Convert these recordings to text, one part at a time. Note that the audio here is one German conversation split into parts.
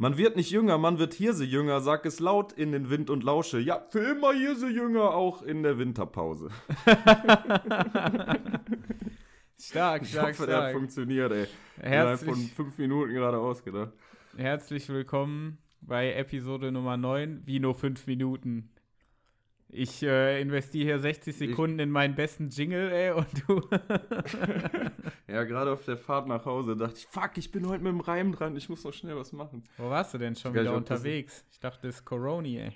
Man wird nicht jünger, man wird Hirse jünger, sag es laut in den Wind und lausche. Ja, für immer Hirse jünger, auch in der Winterpause. stark, Ich stark, hoffe, der hat stark. funktioniert, ey. Innerhalb von Herzlich, fünf Minuten gerade ausgedacht. herzlich willkommen bei Episode Nummer 9, wie nur 5 Minuten. Ich äh, investiere hier 60 Sekunden in meinen besten Jingle, ey, und du. Ja, gerade auf der Fahrt nach Hause dachte ich, fuck, ich bin heute mit dem Reim dran, ich muss noch schnell was machen. Wo warst du denn schon Ich wieder unterwegs? Ich dachte, das ist Coroni, ey.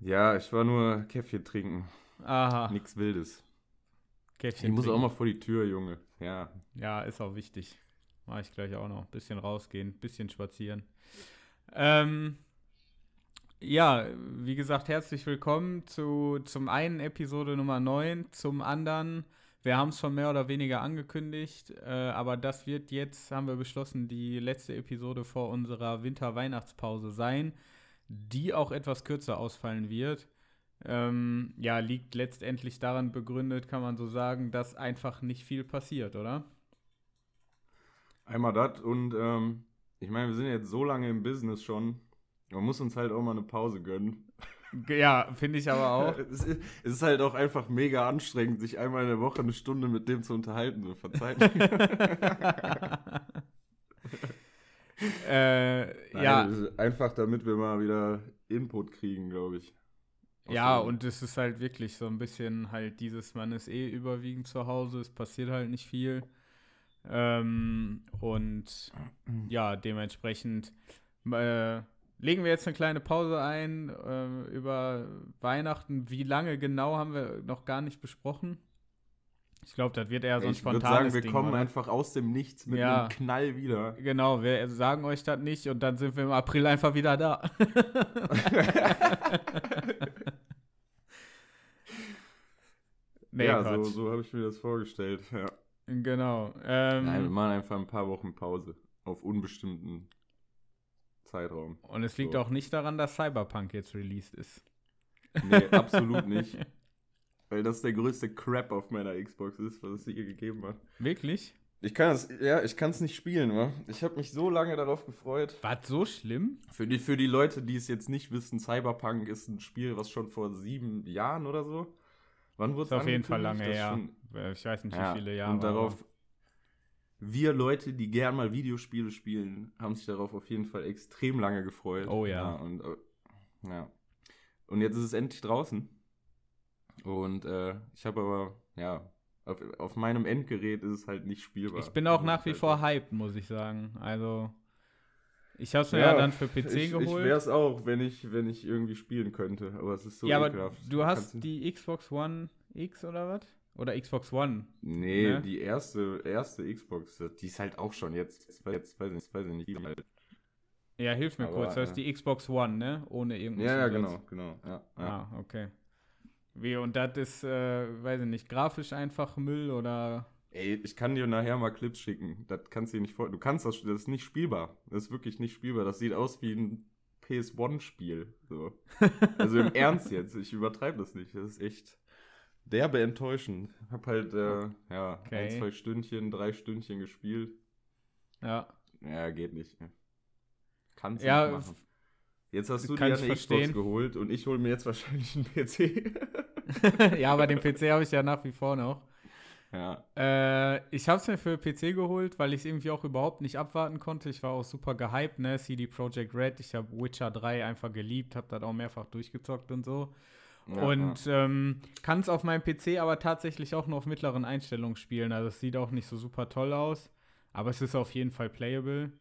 Ja, ich war nur Käffchen trinken, Aha, nix Wildes. Käffchen. Ich muss auch mal vor die Tür, Junge. Ja, Ja, ist auch wichtig. Mache ich gleich auch noch. Bisschen rausgehen, bisschen spazieren. Ähm, ja, wie gesagt, herzlich willkommen zu zum einen Episode Nummer 9, zum anderen, wir haben es schon mehr oder weniger angekündigt, äh, aber das wird jetzt, haben wir beschlossen, die letzte Episode vor unserer Winter-Weihnachtspause sein, die auch etwas kürzer ausfallen wird. Ähm, ja, liegt letztendlich daran begründet, kann man so sagen, dass einfach nicht viel passiert, oder? einmal das und ähm, ich meine, wir sind jetzt so lange im Business schon. Man muss uns halt auch mal eine Pause gönnen. Ja, finde ich aber auch. Es ist, halt auch einfach mega anstrengend, sich einmal in der Woche eine Stunde mit dem zu unterhalten. So verzeiht. äh, Nein, ja, einfach damit wir mal wieder Input kriegen, glaube ich. Aus ja, und es ist halt wirklich so ein bisschen halt dieses, man ist eh überwiegend zu Hause, es passiert halt nicht viel. Ähm, und ja, dementsprechend äh, legen wir jetzt eine kleine Pause ein äh, über Weihnachten. Wie lange genau haben wir noch gar nicht besprochen? Ich glaube, das wird eher so ein ich würde spontanes sagen, wir Ding, kommen oder? einfach aus dem Nichts mit Ja. einem Knall wieder. Genau, wir sagen euch das nicht und dann sind wir im April einfach wieder da. nee, ja, so, Quatsch. so habe ich mir das vorgestellt. Ja. Genau. Ähm, Nein, wir machen einfach ein paar Wochen Pause. Auf unbestimmten Zeitraum. und es liegt so. auch nicht daran, dass Cyberpunk jetzt released ist. Nee, absolut nicht. Weil das der größte Crap auf meiner Xbox ist, was es je gegeben hat. Wirklich? Ich kann es, ja, ich kann es nicht spielen, wa? Ich habe mich so lange darauf gefreut. War so schlimm? Für die, für die Leute, die es jetzt nicht wissen, Cyberpunk ist ein Spiel, was schon vor sieben Jahren oder so. Wann wurde es auf jeden Fall lange her. schon- Äh, Ich weiß nicht, Ja, wie viele Jahre. und darauf, wir Leute, die gern mal Videospiele spielen, haben sich darauf auf jeden Fall extrem lange gefreut. Oh ja. und, äh, ja. und jetzt ist es endlich draußen. Und äh, ich habe aber, ja, auf, auf meinem Endgerät ist es halt nicht spielbar. Ich bin auch nach wie halt vor hyped, muss ich sagen. Also, ich habe es mir ja, dann für PC ich, Ich geholt. wäre es auch, wenn ich, wenn ich irgendwie spielen könnte. Aber es ist so ja, aber ekelhaft. du hast die Xbox One X oder was? Oder Xbox One? Nee, ne? die erste, erste Xbox, die ist halt auch schon jetzt, jetzt, jetzt weiß, ich, weiß ich nicht, wie alt. Ja, hilf mir Aber, kurz. Das ist äh, die Xbox One, ne? Ohne irgendwas. Ja, ja, genau, genau. Ja, ja. Ah, okay. Wie, und das ist, äh, weiß ich nicht, grafisch einfach Müll oder. Ey, ich kann dir nachher mal Clips schicken. Das kannst du dir nicht vor. Du kannst das, das ist nicht spielbar. Das ist wirklich nicht spielbar. Das sieht aus wie ein PS1-Spiel. So. Also im Ernst jetzt. Ich übertreibe das nicht. Das ist echt derbe enttäuschend. Hab halt, äh, ja, Okay. ein, zwei Stündchen, drei Stündchen gespielt. Ja. Ja, geht nicht. Kannst Ja, nicht machen. Jetzt hast du dir eine verstehen. Xbox geholt und ich hole mir jetzt wahrscheinlich einen PC. ja, aber den PC habe ich ja nach wie vor noch. ja. Äh, ich habe es mir für PC geholt, weil ich es irgendwie auch überhaupt nicht abwarten konnte. Ich war auch super gehypt, ne? CD Projekt Red. Ich habe Witcher 3 einfach geliebt, habe das auch mehrfach durchgezockt und so. Ja und ähm, kann es auf meinem PC aber tatsächlich auch nur auf mittleren Einstellungen spielen. Also es sieht auch nicht so super toll aus, aber es ist auf jeden Fall playable.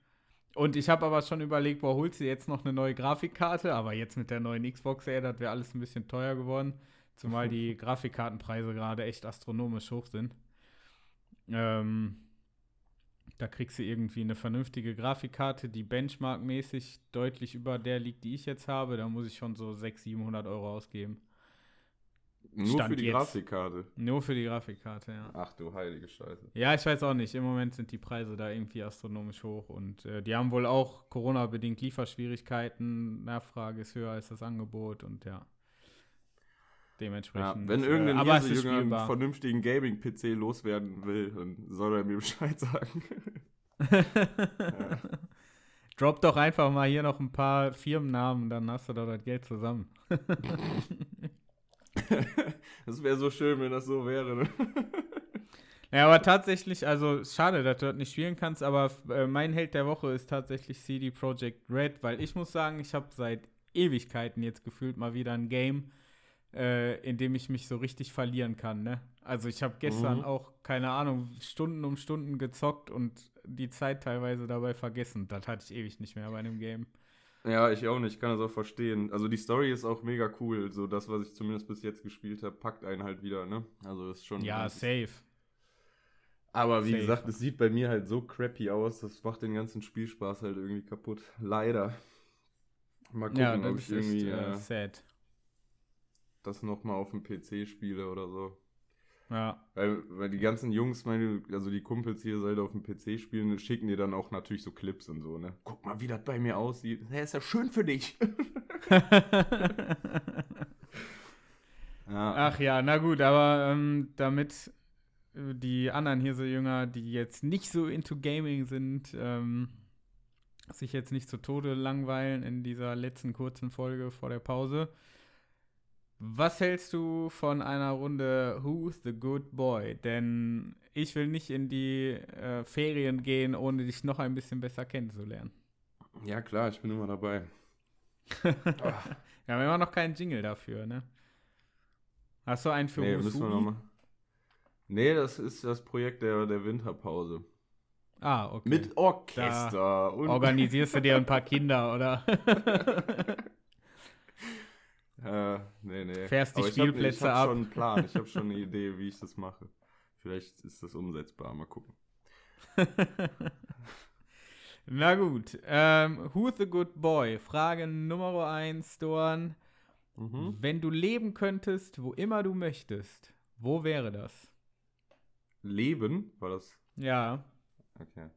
Und ich habe aber schon überlegt, boah, holst du jetzt noch eine neue Grafikkarte? Aber jetzt mit der neuen Xbox, ey, das wäre alles ein bisschen teuer geworden. Zumal die Grafikkartenpreise gerade echt astronomisch hoch sind. Ähm, da kriegst du irgendwie eine vernünftige Grafikkarte, die benchmarkmäßig deutlich über der liegt, die ich jetzt habe. Da muss ich schon so 600, 700 Euro ausgeben. Nur Stand für die jetzt. Grafikkarte. Nur für die Grafikkarte, ja. Ach du heilige Scheiße. Ja, ich weiß auch nicht. Im Moment sind die Preise da irgendwie astronomisch hoch und äh, die haben wohl auch Corona-bedingt Lieferschwierigkeiten. Nachfrage ist höher als das Angebot und ja. Ja, Dementsprechend. wenn äh, irgendein aber ist Hirse-Jünger einen vernünftigen Gaming-PC loswerden will, dann soll er mir Bescheid sagen. Drop doch einfach mal hier noch ein paar Firmennamen, dann hast du doch das Geld zusammen. das wäre so schön, wenn das so wäre. Ne? Ja, aber tatsächlich, also schade, dass du das nicht spielen kannst, aber äh, mein Held der Woche ist tatsächlich CD Projekt Red, weil ich muss sagen, ich habe seit Ewigkeiten jetzt gefühlt mal wieder ein Game, äh, in dem ich mich so richtig verlieren kann, ne? Also ich habe gestern Mhm. auch, keine Ahnung, Stunden um Stunden gezockt und die Zeit teilweise dabei vergessen. Das hatte ich ewig nicht mehr bei einem Game. Ja, ich auch nicht, ich kann das auch verstehen. Also die Story ist auch mega cool. So das, was ich zumindest bis jetzt gespielt habe, packt einen halt wieder, ne? Also ist schon. Ja, safe. Aber wie safe. gesagt, es sieht bei mir halt so crappy aus, das macht den ganzen Spielspaß halt irgendwie kaputt. Leider. Mal gucken, Ja, ob das ich ist echt irgendwie äh, äh, sad. das nochmal auf dem PC spiele oder so. Ja. Weil, weil die ganzen Jungs, meine, also die Kumpels hier halt auf dem PC spielen, schicken dir dann auch natürlich so Clips und so, ne? Guck mal, wie das bei mir aussieht. Ja, ist ja schön für dich. ja. Ach ja, na gut, aber ähm, damit äh, die anderen hier so Jünger, die jetzt nicht so into Gaming sind, ähm, sich jetzt nicht zu Tode langweilen in dieser letzten kurzen Folge vor der Pause. Was hältst du von einer Runde Who's the Good Boy? Denn ich will nicht in die äh, Ferien gehen, ohne dich noch ein bisschen besser kennenzulernen. ja, klar, ich bin immer dabei. Wir haben immer noch keinen Jingle dafür, ne? Hast du einen für nee, müssen wir Who? nochmal. Nee, das ist das Projekt der, der Winterpause. Ah, okay. Mit Orchester und. Organisierst du dir ein paar Kinder oder Äh, nee, nee. Fährst die Aber Spielplätze ich hab, ich hab ab. schon einen Plan, ich habe schon eine Idee, wie ich das mache. Vielleicht ist das umsetzbar, mal gucken. Na gut. Ähm, who's the good boy? Frage Nummer eins, Dorn. Mhm. Wenn du leben könntest, wo immer du möchtest, wo wäre das? Leben, war das. Ja. Okay.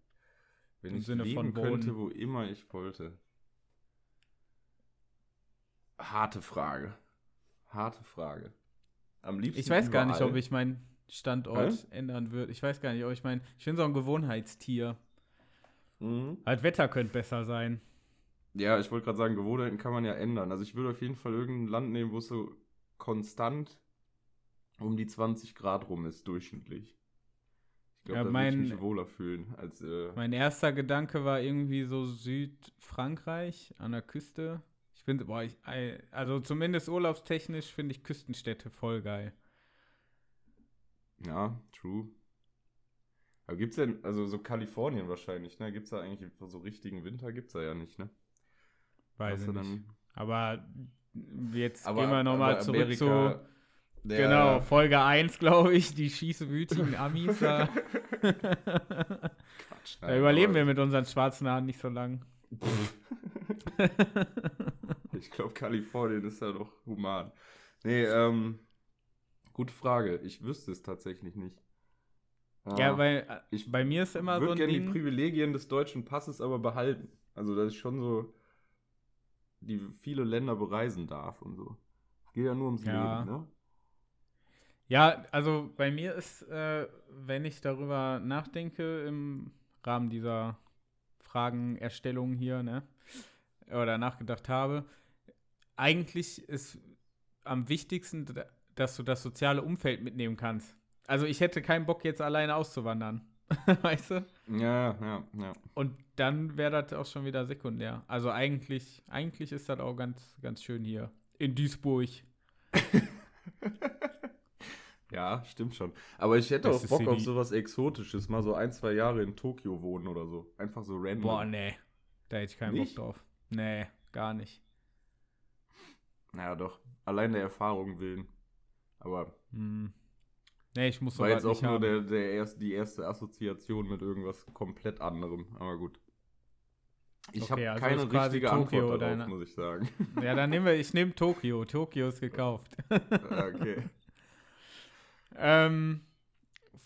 Wenn Im ich Sinne leben von könnte, wo immer ich wollte. Harte Frage. Harte Frage. Am liebsten. Ich weiß gar nicht, überall. ob ich meinen Standort ändern würde. Ich weiß gar nicht, ob ich mein. Ich bin so ein Gewohnheitstier. Mhm. Halt Wetter könnte besser sein. Ja, ich wollte gerade sagen, Gewohnheiten kann man ja ändern. Also ich würde auf jeden Fall irgendein Land nehmen, wo es so konstant um die 20 Grad rum ist, durchschnittlich. Ich glaube, Ja, da würde ich mich wohler fühlen als. Äh, Mein erster Gedanke war irgendwie so Südfrankreich an der Küste. Ich finde, boah, ich, also zumindest urlaubstechnisch finde ich Küstenstädte voll geil. ja, true. Aber gibt's denn, also so Kalifornien wahrscheinlich, ne? Gibt's da eigentlich so richtigen Winter? Gibt's da ja nicht, ne? Weiß ich nicht. Aber jetzt aber, gehen wir nochmal zurück zu, Amerika, der- genau, Folge 1, glaube ich, die schießwütigen Amis. Da, Quatsch, da nein, überleben aber- wir mit unseren schwarzen Haaren nicht so lang. Ich glaube, Kalifornien ist ja doch human. Nee, ähm, gute Frage. Ich wüsste es tatsächlich nicht. Ja, weil äh, ich bei mir ist immer so würde ein gerne die. Privilegien des deutschen Passes aber behalten. Also, dass ich schon so die viele Länder bereisen darf und so. Es geht ja nur ums Ja. Leben, ne? Ja, also bei mir ist, äh, wenn ich darüber nachdenke, im Rahmen dieser Fragenerstellung hier, ne, oder nachgedacht habe, eigentlich ist am wichtigsten, dass du das soziale Umfeld mitnehmen kannst. Also ich hätte keinen Bock, jetzt alleine auszuwandern. weißt du? Ja, ja, ja. Und dann wäre das auch schon wieder sekundär. Also eigentlich, eigentlich ist das auch ganz, ganz schön hier in Duisburg. Ja, stimmt schon. Aber ich hätte Beste auch Bock auf sowas Exotisches, mal so ein, zwei Jahre in Tokio wohnen oder so. Einfach so random. Boah, nee. Da hätte ich keinen Nicht? Bock drauf. Nee, gar nicht. Naja, doch. Allein der Erfahrung willen. Aber Hm. Nee, ich muss war jetzt auch nur der, der erst, die erste Assoziation mit irgendwas komplett anderem. Aber gut. Ich Okay, habe also keine richtige Tokio Antwort darauf, deine- muss ich sagen. Ja, dann nehmen wir, ich nehme Tokio. Tokio ist gekauft. Okay. ähm,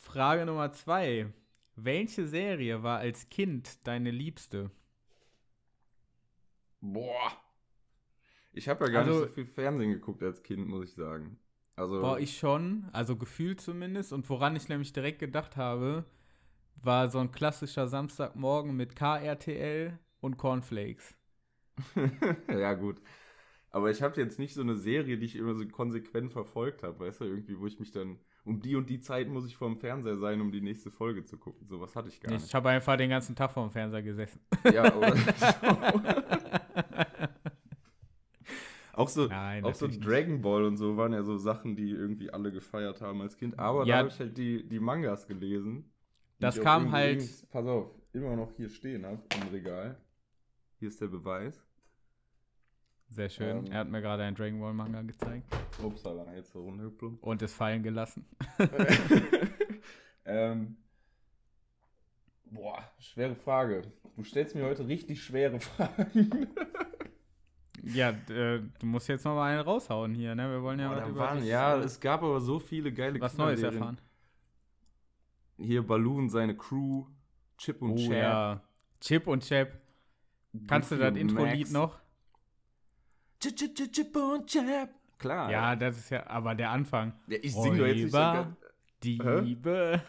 Frage Nummer zwei. Welche Serie war als Kind deine liebste? Boah. Ich habe ja gar Also- nicht so viel Fernsehen geguckt als Kind, muss ich sagen. Also, Boah, ich schon, also gefühlt zumindest. Und woran ich nämlich direkt gedacht habe, war so ein klassischer Samstagmorgen mit KRTL und Cornflakes. ja, gut. Aber ich habe jetzt nicht so eine Serie, die ich immer so konsequent verfolgt habe, weißt du, irgendwie, wo ich mich dann um die und die Zeit muss ich vorm Fernseher sein, um die nächste Folge zu gucken. So was hatte ich gar nicht. Ich habe einfach den ganzen Tag vorm Fernseher gesessen. Ja, oder Auch so, Nein, auch so. Dragon Ball und so waren ja so Sachen, die irgendwie alle gefeiert haben als Kind. Aber Ja. da habe ich halt die, die Mangas gelesen. Das kam halt- links- Pass auf, immer noch hier stehen habe im Regal. Hier ist der Beweis. Sehr schön. Ähm. er hat mir gerade einen Dragon Ball Manga gezeigt Upsala, jetzt so runtergeplumpt. und es fallen gelassen. ähm, boah, schwere Frage. Du stellst mir heute richtig schwere Fragen. Ja, äh, du musst jetzt noch mal einen raushauen hier, ne? Wir wollen ja Boah, was über waren, das, ja, äh, es gab aber so viele geile was Neues erfahren. Hier Balloon, seine Crew, Chip und Oh Chap. ja. Chip und Chap. Kannst du das Goofy Intro-Lied noch? Chip, Chip, Chip, Chip und Chap. Klar. Ja, das ist ja, aber der Anfang. Ja, ich sing doch jetzt nicht so Diebe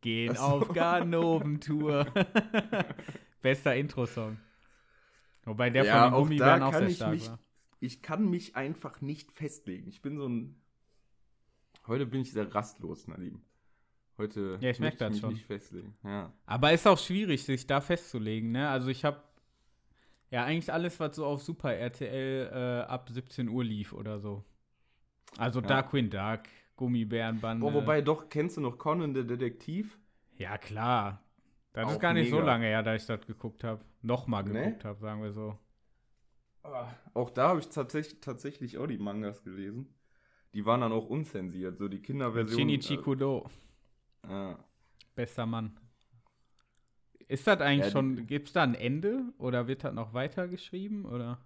gehen Ach so. auf Ganoventour. Bester Intro-Song. Wobei der Ja, von den auch Gummibären da auch kann sehr ich stark mich- war. Ich kann mich einfach nicht festlegen. Ich bin so ein. Heute bin ich sehr rastlos, Nadim. Heute Ja, ich merk möchte das mich schon. nicht festlegen. Ja. Aber ist auch schwierig, sich da festzulegen, ne? Also ich habe ja eigentlich alles, was so auf Super RTL äh, ab 17 Uhr lief oder so. Also Ja. Darkwing Duck, Gummibärenbande. Boah, wobei doch, kennst du noch Conan der Detektiv? Ja, klar. Das ist gar nicht so mega. lange her, da ich das geguckt habe. Nochmal Nee? geguckt habe, sagen wir so. Ah, Auch da habe ich tatsächlich, tatsächlich auch die Mangas gelesen. Die waren dann auch unzensiert, so die Kinderversion. Shinichi Kudo, Äh, ja. bester Mann. Ist das eigentlich Ja, schon, gibt es da ein Ende oder wird das noch weitergeschrieben oder?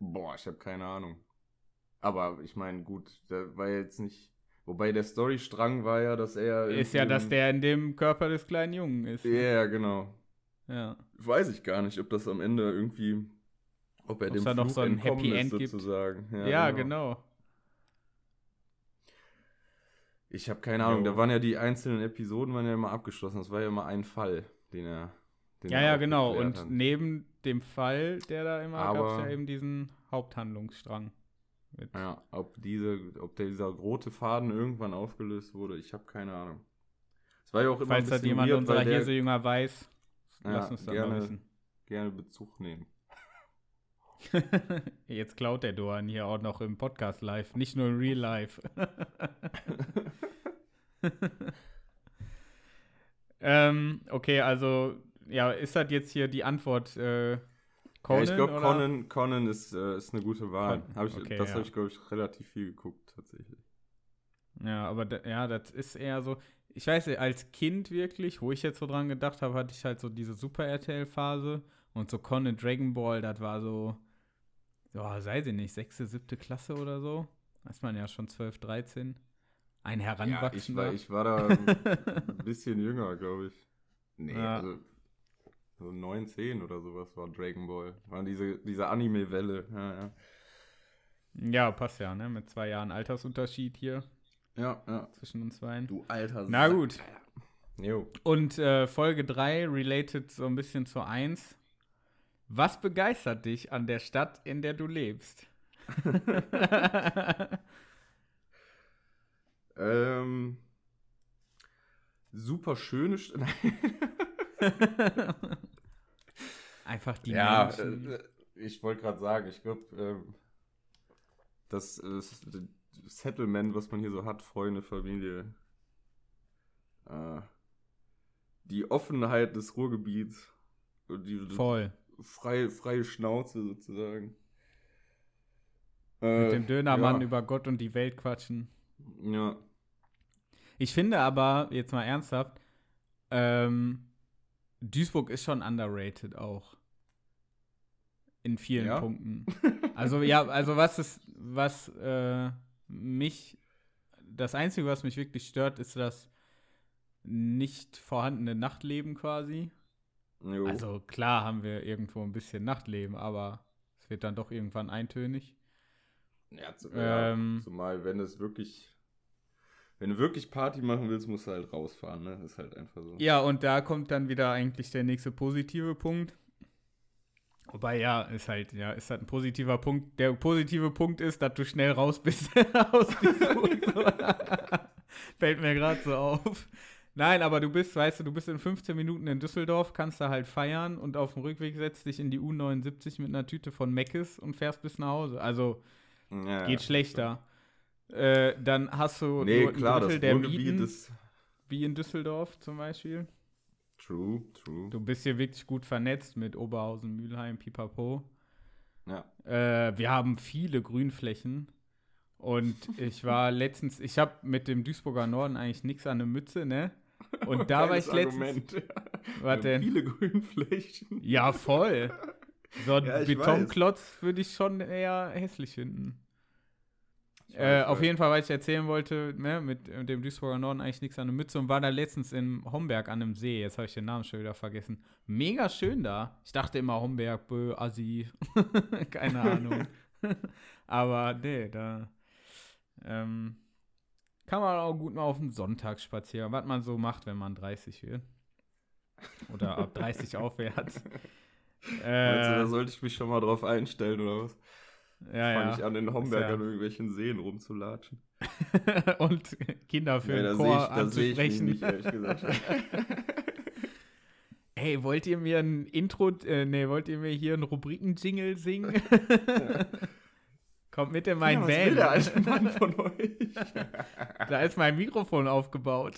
Boah, ich habe keine Ahnung. Aber ich meine, gut, da war jetzt nicht. Wobei der Storystrang war ja, dass er. Ist ja, dass der in dem Körper des kleinen Jungen ist. Ja, ne? ja, genau. Ja. Weiß ich gar nicht, ob das am Ende irgendwie. Ob er Ob's dem da noch Fluch so ein Happy ist, End gibt. sozusagen. Ja, genau. Ich habe keine Ahnung, Jo. da waren ja die einzelnen Episoden waren ja immer abgeschlossen. Das war ja immer ein Fall, den er. Den Ja, er ja, genau. Und hat. neben dem Fall, der da immer gab es ja eben diesen Haupthandlungsstrang. Ja, ob diese, ob der, dieser rote Faden irgendwann aufgelöst wurde, ich habe keine Ahnung. Es war ja auch immer Falls ein das bisschen jemand weird, unserer der Hirsejünger weiß, Ja, lass uns das mal gerne. wissen. gerne Bezug nehmen. Jetzt klaut der Doan hier auch noch im Podcast live, nicht nur im Real Life. ähm, okay, also, ja, ist das jetzt hier die Antwort äh, Conan? ja, ich glaube? Conan, Conan ist, äh, ist eine gute Wahl. Hab ich, okay, das ja. habe ich, glaube ich, relativ viel geguckt, tatsächlich. Ja, aber da, ja, das ist eher so. Ich weiß als Kind wirklich, wo ich jetzt so dran gedacht habe, hatte ich halt so diese Super RTL-Phase und so Conan Dragon Ball, das war so, ja, sei sie nicht, sechste, siebte Klasse oder so. Da ist man ja schon 12, 13. Ein Ja, ich Heranwachsender. war, ich war da ein bisschen jünger, glaube ich. Nee, Ja. also so 9, 10 oder sowas war Dragon Ball. War diese, diese Anime-Welle. Ja, ja. ja, passt ja, ne? Mit zwei Jahren Altersunterschied hier Ja, ja. zwischen uns beiden. Du alter Na gut. Jo. Und äh, Folge 3 related so ein bisschen zu 1. Was begeistert dich an der Stadt, in der du lebst? Ähm, super schöne St Einfach die Ja, Menschen. äh, ich wollte gerade sagen, ich glaube, ähm, das, äh, Settlement, was man hier so hat, Freunde, Familie, äh, die Offenheit des Ruhrgebiets, und die Voll. freie, freie Schnauze sozusagen. Mit Äh, dem Dönermann ja, über Gott und die Welt quatschen. Ja, Ich finde aber, jetzt mal ernsthaft, ähm, Duisburg ist schon underrated auch. In vielen Ja? Punkten. Also ja, also was ist, was äh, mich, das Einzige, was mich wirklich stört, ist das nicht vorhandene Nachtleben quasi. jo. Also klar haben wir irgendwo ein bisschen Nachtleben, aber es wird dann doch irgendwann eintönig. Ja, zu, ja, Ähm, zumal wenn es wirklich, wenn du wirklich Party machen willst, musst du halt rausfahren, ne? Das ist halt einfach so. Ja, und da kommt dann wieder eigentlich der nächste positive Punkt. Wobei ja, ist halt, ja, ist halt ein positiver Punkt. Der positive Punkt ist, dass du schnell raus bist aus. Fällt mir gerade so auf. Nein, aber du bist, weißt du, du bist in 15 Minuten in Düsseldorf, kannst da halt feiern und auf dem Rückweg setzt dich in die U79 mit einer Tüte von Meckes und fährst bis nach Hause. Also Ja, geht schlechter. Äh, dann hast du Nee, nur ein klar, Drittel das der Mieten, wie in Düsseldorf zum Beispiel. True, true. Du bist hier wirklich gut vernetzt mit Oberhausen, Mülheim, Pipapo. Ja. Äh, wir haben viele Grünflächen. Und ich war letztens, ich habe mit dem Duisburger Norden eigentlich nichts an der Mütze, ne? Und da war ich letztens. Denn? Viele Grünflächen. Ja, voll. So ein Ja, Betonklotz würde ich schon eher hässlich finden. Äh, weiß, auf jeden Fall, was ich erzählen wollte, ne, mit äh, dem Duisburger Norden eigentlich nichts an der Mütze und war da letztens in Homberg an einem See. Jetzt habe ich den Namen schon wieder vergessen. Mega schön da. Ich dachte immer Homberg, Bö, Assi. Keine Ahnung. Aber nee, da ähm, kann man auch gut mal auf den Sonntag spazieren. Was man so macht, wenn man 30 wird. Oder ab 30 aufwärts. Äh, da sollte ich mich schon mal drauf einstellen oder was? Ja, Fange ja. ich an, in Homberg ja- an irgendwelchen Seen rumzulatschen. und Kinder für Ja, den Chor ich, sehe ich anzusprechen. nicht, ehrlich gesagt. Ey, wollt ihr mir ein Intro, äh, nee, wollt ihr mir hier einen Rubriken-Jingle singen? Kommt mit in mein ja, Van. der alte Mann von euch? Da ist mein Mikrofon aufgebaut.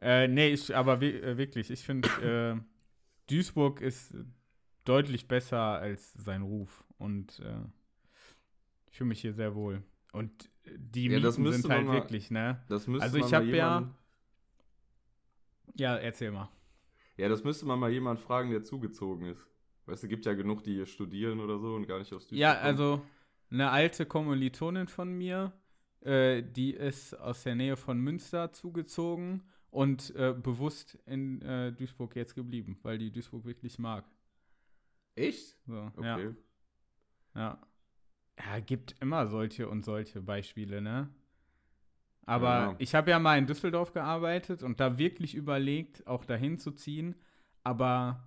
äh, nee, ich, aber äh, wirklich, ich finde, äh, Duisburg ist deutlich besser als sein Ruf. Und äh, ich fühle mich hier sehr wohl. Und die Ja, Mieten sind halt mal- wirklich, ne? Das müsste Also ich mal hab ja- Ja, erzähl mal. Ja, das müsste man mal jemand fragen, der zugezogen ist. Weißt du, gibt ja genug, die hier studieren oder so und gar nicht aus Duisburg Ja, kommen. also eine alte Kommilitonin von mir, äh, die ist aus der Nähe von Münster zugezogen und äh, bewusst in äh, Duisburg jetzt geblieben, weil die Duisburg wirklich mag. Echt? So, Okay. ja, ja. Ja, gibt immer solche und solche Beispiele, ne? Aber Ja. ich habe ja mal in Düsseldorf gearbeitet und da wirklich überlegt, auch dahin zu ziehen. Aber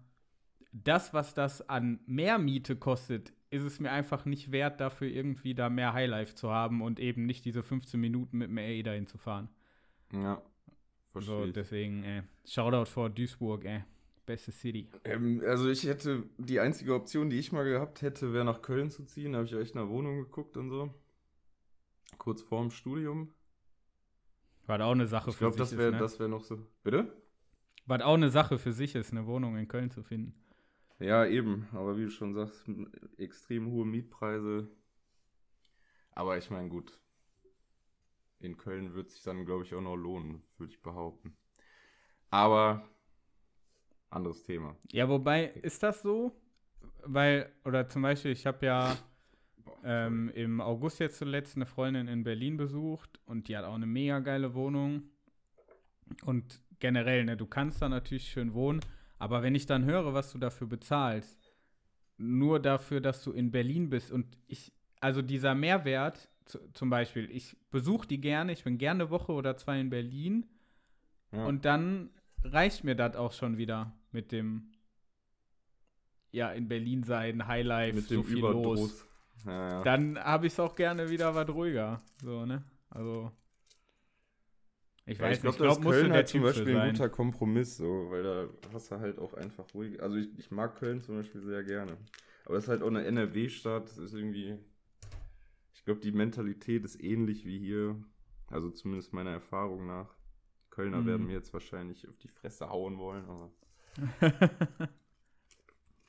das, was das an mehr Miete kostet, ist es mir einfach nicht wert, dafür irgendwie da mehr Highlife zu haben und eben nicht diese 15 Minuten mit dem RE dahin zu fahren. Ja. So, Verstehe. ich. deswegen, ey, Shoutout vor Duisburg, ey. Beste City. Ähm, also ich hätte, die einzige Option, die ich mal gehabt hätte, wäre nach Köln zu ziehen. Da habe ich echt nach Wohnung geguckt und so. Kurz vorm Studium. War auch eine Sache Ich für glaube, sich. das wäre ne? das wär noch so. Bitte? Was auch eine Sache für sich ist, eine Wohnung in Köln zu finden. Ja, eben. Aber wie du schon sagst, extrem hohe Mietpreise. Aber ich meine, gut. In Köln wird sich dann, glaube ich, auch noch lohnen, würde ich behaupten. Aber anderes Thema. Ja, wobei, ist das so? Weil, oder zum Beispiel, ich habe ja ähm, im August jetzt zuletzt eine Freundin in Berlin besucht und die hat auch eine mega geile Wohnung. Und generell, ne, du kannst da natürlich schön wohnen, aber wenn ich dann höre, was du dafür bezahlst, nur dafür, dass du in Berlin bist und ich, also dieser Mehrwert, zu, zum Beispiel, ich besuche die gerne, ich bin gerne eine Woche oder zwei in Berlin ja. und dann reicht mir das auch schon wieder mit dem, ja, in Berlin sein, Highlife, mit so dem viel Überdruss. los. Ja, ja. Dann habe ich es auch gerne wieder was ruhiger. So, ne? Also. Ich Ja, weiß ich glaube, nicht, ich das glaube, musst du Köln halt zum Beispiel für ein sein. guter Kompromiss, so, weil da hast du halt auch einfach ruhig. Also ich, ich mag Köln zum Beispiel sehr gerne. Aber es ist halt auch eine NRW-Stadt, ist irgendwie. Ich glaube, die Mentalität ist ähnlich wie hier. Also zumindest meiner Erfahrung nach. Kölner Mhm. werden mir jetzt wahrscheinlich auf die Fresse hauen wollen, aber.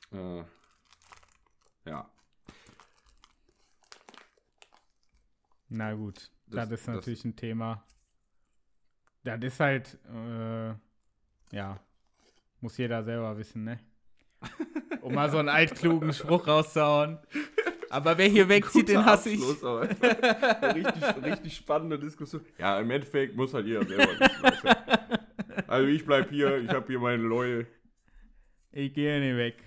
Äh, ja. Na gut, Das- das, ist das- natürlich ein Thema. Das ist halt, äh, ja, muss jeder selber wissen, ne? Um mal so einen altklugen Spruch rauszuhauen. Aber wer hier wegzieht, den hasse ich. Richtig, richtig spannende Diskussion. Ja, im Endeffekt muss halt jeder selber wissen. Also ich bleib hier, ich habe hier meine Leute. Ich gehe nicht weg.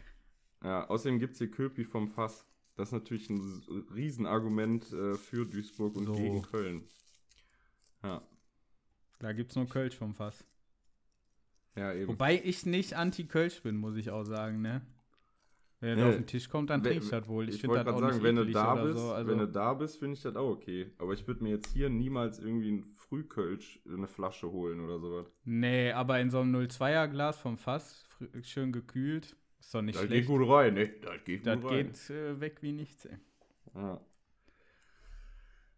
Ja, außerdem gibt es hier Köpi vom Fass. Das ist natürlich ein Riesenargument äh, für Duisburg und So. gegen Köln. Ja. Da gibt's nur Kölsch vom Fass. Ja, eben. Wobei ich nicht anti-Kölsch bin, muss ich auch sagen, ne? Wenn Nee. er auf den Tisch kommt, dann trinke ich das wohl. Ich, Ich finde wollte das auch gerade sagen, wenn du da bist, so. Also, wenn du da bist, finde ich das auch okay. Aber ich würde mir jetzt hier niemals irgendwie ein Frühkölsch in eine Flasche holen oder sowas. nee, aber in so einem 02er Glas vom Fass, schön gekühlt, ist doch nicht Das schlecht. geht gut rein, ne? Das geht das gut rein. geht äh, weg wie nichts, ey. Ja.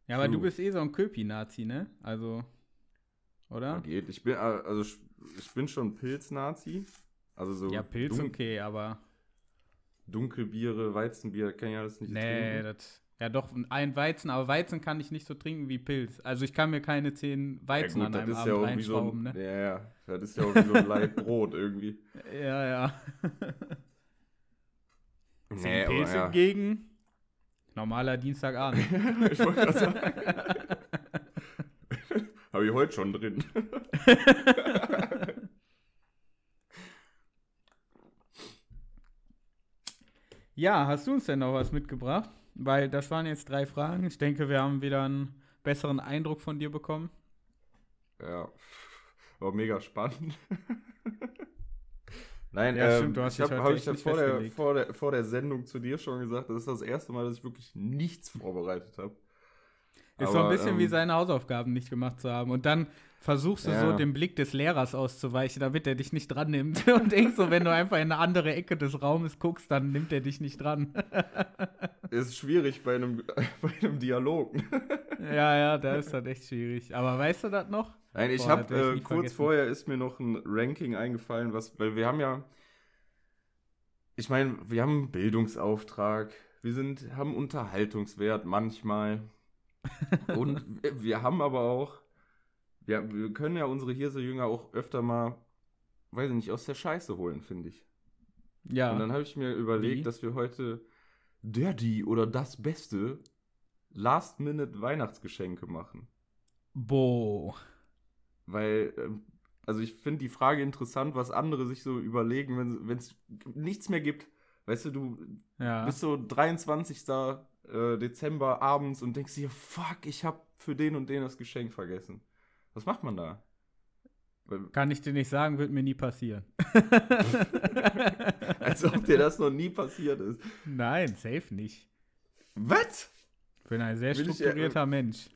Ja, aber du True. bist eh so ein Köpi-Nazi, ne? Also, oder? Ja, geht. Ich bin, äh, also ich bin schon Pilz-Nazi. Also so Ja, Pilz okay, aber Dunkelbiere, Weizenbier, kann ich alles nicht nee, trinken. das. Ja, doch, ein Weizen, aber Weizen kann ich nicht so trinken wie Pilz. Also ich kann mir keine zehn Weizen ja, an gut, einem das ist Abend ja wie so reinschrauben, ein, ne? Ja, ja. Das ist ja auch wie so ein Leib Brot irgendwie. Ja, ja. Nee, Pilz aber ja. hingegen, normaler Dienstagabend. ich wollte gerade sagen. Habe ich heute schon drin. Ja, hast du uns denn noch was mitgebracht? Weil das waren jetzt drei Fragen. Ich denke, wir haben wieder einen besseren Eindruck von dir bekommen. Ja, war mega spannend. Nein, Ja, ähm, stimmt, du hast ich habe hab ich ja vor der, vor, der, vor der Sendung zu dir schon gesagt, das ist das erste Mal, dass ich wirklich nichts vorbereitet habe. Ist so ein Aber, bisschen wie ähm, seine Hausaufgaben nicht gemacht zu haben. Und dann versuchst du so Ja. dem Blick des Lehrers auszuweichen, damit er dich nicht dran nimmt. Und denkst so, wenn du einfach in eine andere Ecke des Raumes guckst, dann nimmt er dich nicht dran. Ist schwierig bei einem, bei einem Dialog. ja, ja, da ist das echt schwierig. Aber weißt du das noch? Nein, ich habe äh, kurz vergessen. vorher ist mir noch ein Ranking eingefallen, was, weil wir haben ja, ich meine, wir haben einen Bildungsauftrag, wir sind, haben Unterhaltungswert manchmal und wir haben aber auch, wir, wir können ja unsere Hirsejünger auch öfter mal, weiß ich nicht, aus der Scheiße holen, finde ich. Ja. Und dann habe ich mir überlegt, Wie? dass wir heute der, die oder das beste Last-Minute-Weihnachtsgeschenke machen. Boah. Weil, ähm, also ich finde die Frage interessant, was andere sich so überlegen, wenn es nichts mehr gibt. Weißt du, du Ja. bist so 23. äh, Dezember abends und denkst dir, fuck, ich habe für den und den das Geschenk vergessen. Was macht man da? Kann ich dir nicht sagen, wird mir nie passieren. als ob dir das noch nie passiert ist. Nein, safe nicht. Was? Ich bin ein sehr Will ich ja- strukturierter Mensch.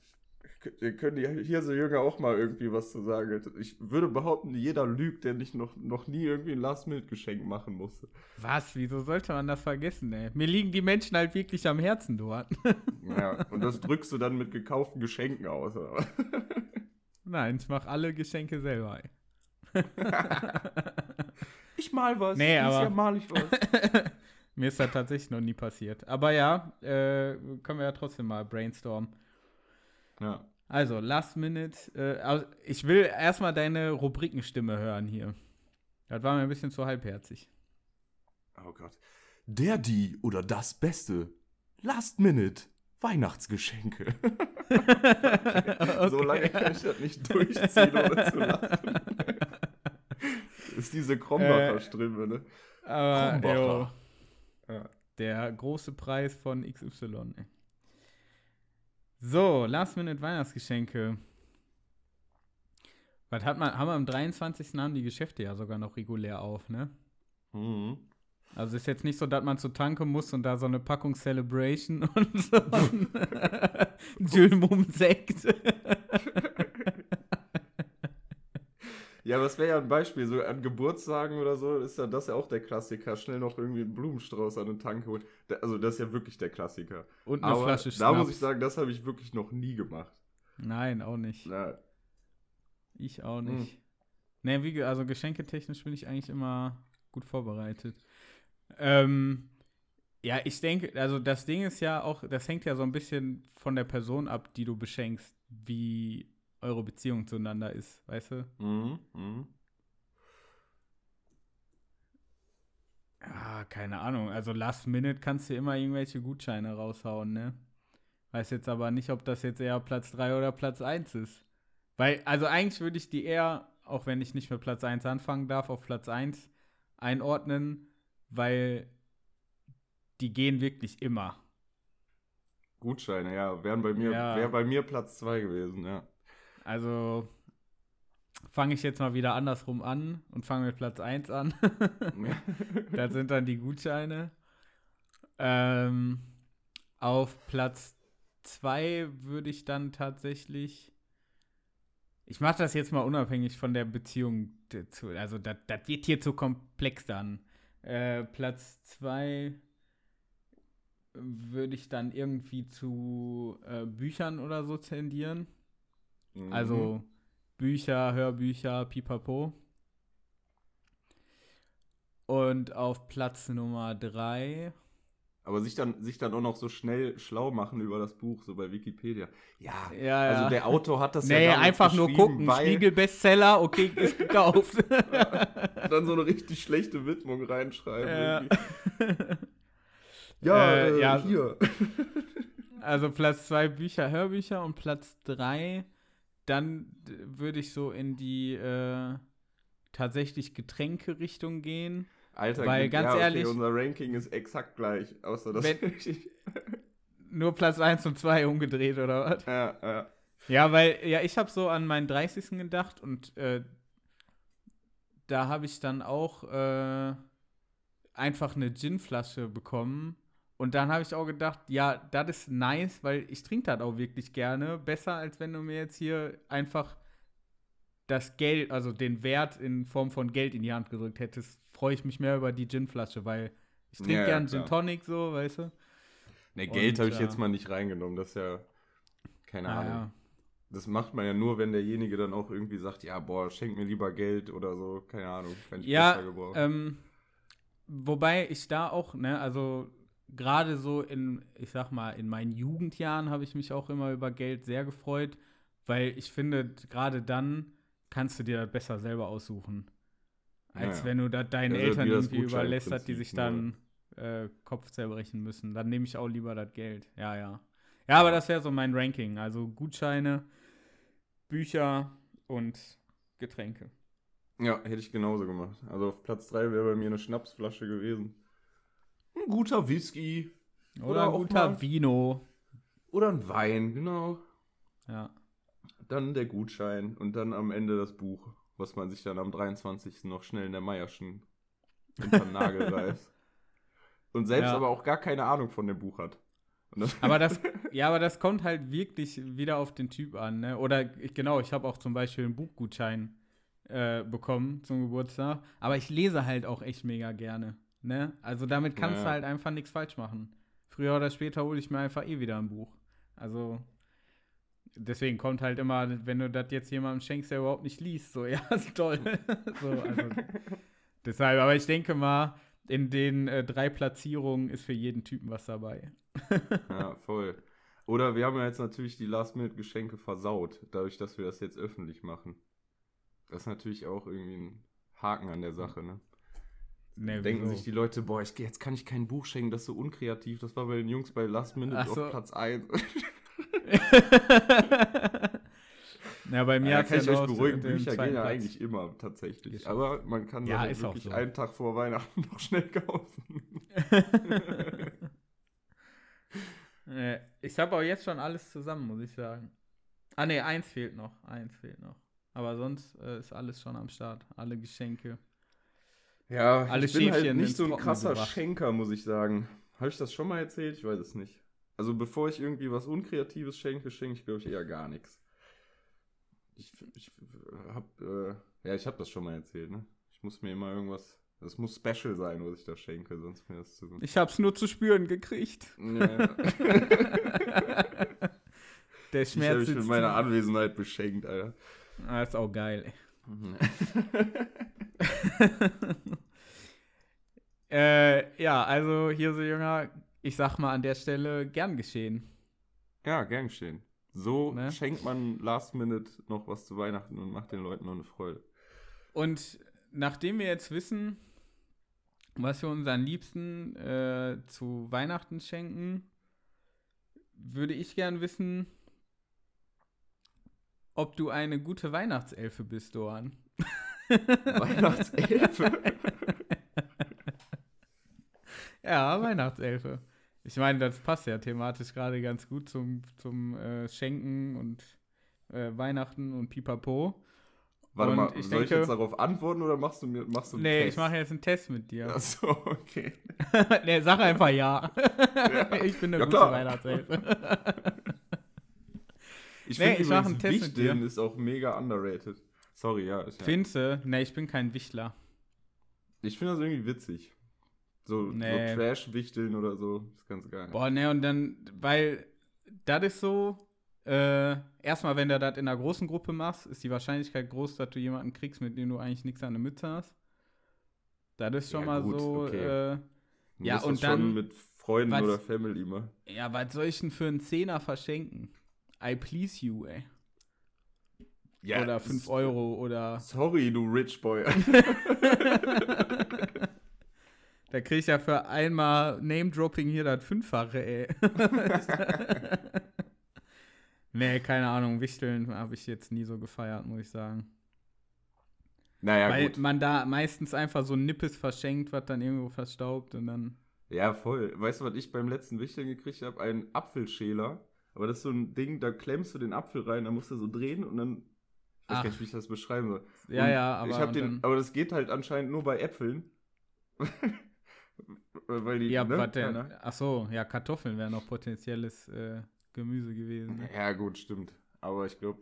Können die hier so Jünger auch mal irgendwie was zu sagen. Ich würde behaupten, jeder lügt, der nicht noch, noch nie irgendwie ein Last-Minute-Geschenk machen musste. Was? Wieso sollte man das vergessen, ey? Mir liegen die Menschen halt wirklich am Herzen dort. Ja, und das drückst du dann mit gekauften Geschenken aus. Oder? was? Nein, ich mache alle Geschenke selber, ey. Ich mal was. Nee, Dieses aber- Jahr mal ich was. Mir ist das tatsächlich noch nie passiert. Aber ja, äh, können wir ja trotzdem mal brainstormen. Ja. Also, Last Minute. Äh, also ich will erstmal deine Rubrikenstimme hören hier. Das war mir ein bisschen zu halbherzig. Oh Gott. Der, die oder das Beste. Last Minute. Weihnachtsgeschenke. So lange kann ich das nicht durchziehen, ohne zu lachen. Das ist diese Krombacher Äh, Stimme, ne? Aber, jo, Krombacher. Ja. der große Preis von XY. Ey. So, Last Minute Weihnachtsgeschenke. Was hat man, haben wir am 23. haben die Geschäfte ja sogar noch regulär auf, ne? Mhm. Also ist jetzt nicht so, dass man zur Tanke muss und da so eine Packung Celebration und so ein Julmum Ja, was wäre ja ein Beispiel? So an Geburtstagen oder so ist ja das ja auch der Klassiker. Schnell noch irgendwie einen Blumenstrauß an den Tank holen. Da- Also, das ist ja wirklich der Klassiker. Und eine Aber Flasche da Schnaps. muss ich sagen, das habe ich wirklich noch nie gemacht. Nein, auch nicht. Na, Ich auch Hm. nicht. Nee, wie, also geschenketechnisch bin ich eigentlich immer gut vorbereitet. Ähm, ja, ich denke, also das Ding ist ja auch, das hängt ja so ein bisschen von der Person ab, die du beschenkst, wie eure Beziehung zueinander ist, weißt du? mhm, mhm. Ja, keine Ahnung. Also Last Minute kannst du immer irgendwelche Gutscheine raushauen, ne? Weiß jetzt aber nicht, ob das jetzt eher Platz 3 oder Platz 1 ist. Weil, also eigentlich würde ich die eher, auch wenn ich nicht mit Platz 1 anfangen darf, auf Platz 1 einordnen, weil die gehen wirklich immer. Gutscheine, ja, wären bei mir, Ja. wäre bei mir Platz 2 gewesen, ja. Also, fange ich jetzt mal wieder andersrum an und fange mit Platz 1 an. das sind dann die Gutscheine. Ähm, auf Platz 2 würde ich dann tatsächlich. Ich mache das jetzt mal unabhängig von der Beziehung dazu. Also, das wird hier zu komplex dann. Äh, Platz 2 würde ich dann irgendwie zu äh, Büchern oder so tendieren. Mhm. Also Bücher, Hörbücher, pipapo. Und auf Platz Nummer 3 aber sich dann, sich dann auch noch so schnell schlau machen über das Buch, so bei Wikipedia. Ja, ja also ja. der Autor hat das nee, ja einfach nur gucken. Spiegel-Bestseller, okay, ist gekauft. dann so eine richtig schlechte Widmung reinschreiben. Ja, ja, äh, äh, ja, hier. also Platz zwei Bücher, Hörbücher und Platz drei, dann würde ich so in die äh, tatsächlich Getränke-Richtung gehen. Alter, Weil ganz ja, okay, ehrlich, unser Ranking ist exakt gleich, außer dass nur Platz 1 und 2 umgedreht oder was? Ja, ja. Ja, weil ja, ich habe so an meinen 30. gedacht und äh, da habe ich dann auch äh, einfach eine Ginflasche bekommen und dann habe ich auch gedacht, ja, das ist nice, weil ich trinke das auch wirklich gerne. Besser, als wenn du mir jetzt hier einfach das Geld, also den Wert in Form von Geld in die Hand gedrückt hättest, freue ich mich mehr über die Ginflasche, weil ich trinke ja, gern Gin Tonic so, weißt du? Ne, Geld habe ich jetzt mal nicht reingenommen, das ist ja keine ah, Ahnung. Ja. Das macht man ja nur, wenn derjenige dann auch irgendwie sagt, ja, boah, schenk mir lieber Geld oder so, keine Ahnung, wenn ich ja, ähm, wobei ich da auch, ne, also gerade so in, ich sag mal, in meinen Jugendjahren habe ich mich auch immer über Geld sehr gefreut, weil ich finde, gerade dann kannst du dir das besser selber aussuchen. Als ja, wenn du das deinen also Eltern irgendwie überlässt, hat, die sich dann äh, Kopf zerbrechen müssen. Dann nehme ich auch lieber das Geld. Ja, ja. Ja, aber das wäre so mein Ranking. Also Gutscheine, Bücher und Getränke. Ja, hätte ich genauso gemacht. Also auf Platz 3 wäre bei mir eine Schnapsflasche gewesen. Ein guter Whisky. Oder, oder ein guter mal, Vino. Oder ein Wein, genau. Ja. Dann der Gutschein und dann am Ende das Buch, was man sich dann am 23. noch schnell in der Meierschen den Nagel reißt. Und selbst ja. aber auch gar keine Ahnung von dem Buch hat. Das aber das, ja, aber das kommt halt wirklich wieder auf den Typ an, ne? Oder ich, genau, ich habe auch zum Beispiel einen Buchgutschein äh, bekommen zum Geburtstag. Aber ich lese halt auch echt mega gerne. Ne? Also damit kannst ja. du halt einfach nichts falsch machen. Früher oder später hole ich mir einfach eh wieder ein Buch. Also deswegen kommt halt immer, wenn du das jetzt jemandem schenkst, der überhaupt nicht liest, so, ja, ist toll. so, also, deshalb, aber ich denke mal, in den äh, drei Platzierungen ist für jeden Typen was dabei. ja, voll. Oder wir haben ja jetzt natürlich die Last-Minute-Geschenke versaut, dadurch, dass wir das jetzt öffentlich machen. Das ist natürlich auch irgendwie ein Haken an der Sache, ne? Nee, Denken wieso? sich die Leute, boah, ich, jetzt kann ich kein Buch schenken, das ist so unkreativ. Das war bei den Jungs bei Last Minute so. auf Platz 1. ja, bei mir ja, kann ich euch beruhigen, Bücher gehen ja eigentlich immer tatsächlich. Aber man kann ja, halt wirklich so. einen Tag vor Weihnachten noch schnell kaufen. ich habe auch jetzt schon alles zusammen, muss ich sagen. Ah ne, eins fehlt noch. Eins fehlt noch. Aber sonst äh, ist alles schon am Start. Alle Geschenke. Ja, Alle ich bin halt nicht so ein krasser gebracht. Schenker, muss ich sagen. Habe ich das schon mal erzählt? Ich weiß es nicht. Also bevor ich irgendwie was Unkreatives schenke, schenke ich, glaube ich, eher gar nichts. Ich, ich habe, äh, ja, ich habe das schon mal erzählt, ne? Ich muss mir immer irgendwas, das muss special sein, was ich da schenke, sonst mir das zu... Ich habe es nur zu spüren gekriegt. Ja. Der Schmerz ich habe mich mit meiner Anwesenheit beschenkt, Alter. Ah, ist auch geil, ey. äh, ja, also hier so Jünger, ich sag mal an der Stelle gern geschehen. Ja, gern geschehen. So ne? schenkt man last minute noch was zu Weihnachten und macht den Leuten noch eine Freude. Und nachdem wir jetzt wissen, was wir unseren Liebsten äh, zu Weihnachten schenken, würde ich gern wissen, ob du eine gute Weihnachtselfe bist, Doan. Weihnachtselfe? ja, Weihnachtselfe. Ich meine, das passt ja thematisch gerade ganz gut zum, zum äh, Schenken und äh, Weihnachten und Pipapo. Warte Und mal, ich soll ich denke- jetzt darauf antworten oder machst du mir machst du einen Nee, Test? ich mache jetzt einen Test mit dir. Achso, okay. nee, sag einfach ja. ich bin eine Ja, gute klar. Weihnachtshilfe. Ich Nee, finde ich mach einen Test mit dir. ist auch mega underrated. Sorry, ja. Ist ja Finze? Nee, ich bin kein Wichtler. ich finde das irgendwie witzig. So, Nee. so Trash-Wichteln oder so. ist ganz geil. Boah, ne, und dann, weil das ist so, äh, erstmal, wenn du das in einer großen Gruppe machst, ist die Wahrscheinlichkeit groß, dass du jemanden kriegst, mit dem du eigentlich nichts an der Mütze hast. Das ist schon Ja, mal gut, so, okay. äh, ja, und dann- schon mit Freunden was- oder Family immer. ja, was soll ich denn für einen Zehner verschenken? I please you, ey. Ja, oder das- 5 Euro oder. Sorry, du Rich Boy. Da krieg ich ja für einmal Name-Dropping hier das Fünffache, ey. nee, keine Ahnung. Wichteln habe ich jetzt nie so gefeiert, muss ich sagen. naja, Weil gut. man da meistens einfach so ein Nippes verschenkt, was dann irgendwo verstaubt und dann. Ja, voll. Weißt du, was ich beim letzten Wichteln gekriegt habe? Einen Apfelschäler. Aber das ist so ein Ding, da klemmst du den Apfel rein, dann musst du so drehen und dann. Ich weiß Ach. gar nicht, wie ich das beschreiben soll. Ja, Und ja, aber. ich hab den, aber das geht halt anscheinend nur bei Äpfeln. Weil die. ja, ne? was denn? Keine- Ach so, ja, Kartoffeln wären noch potenzielles äh, Gemüse gewesen. Ne? Ja, gut, stimmt. Aber ich glaube,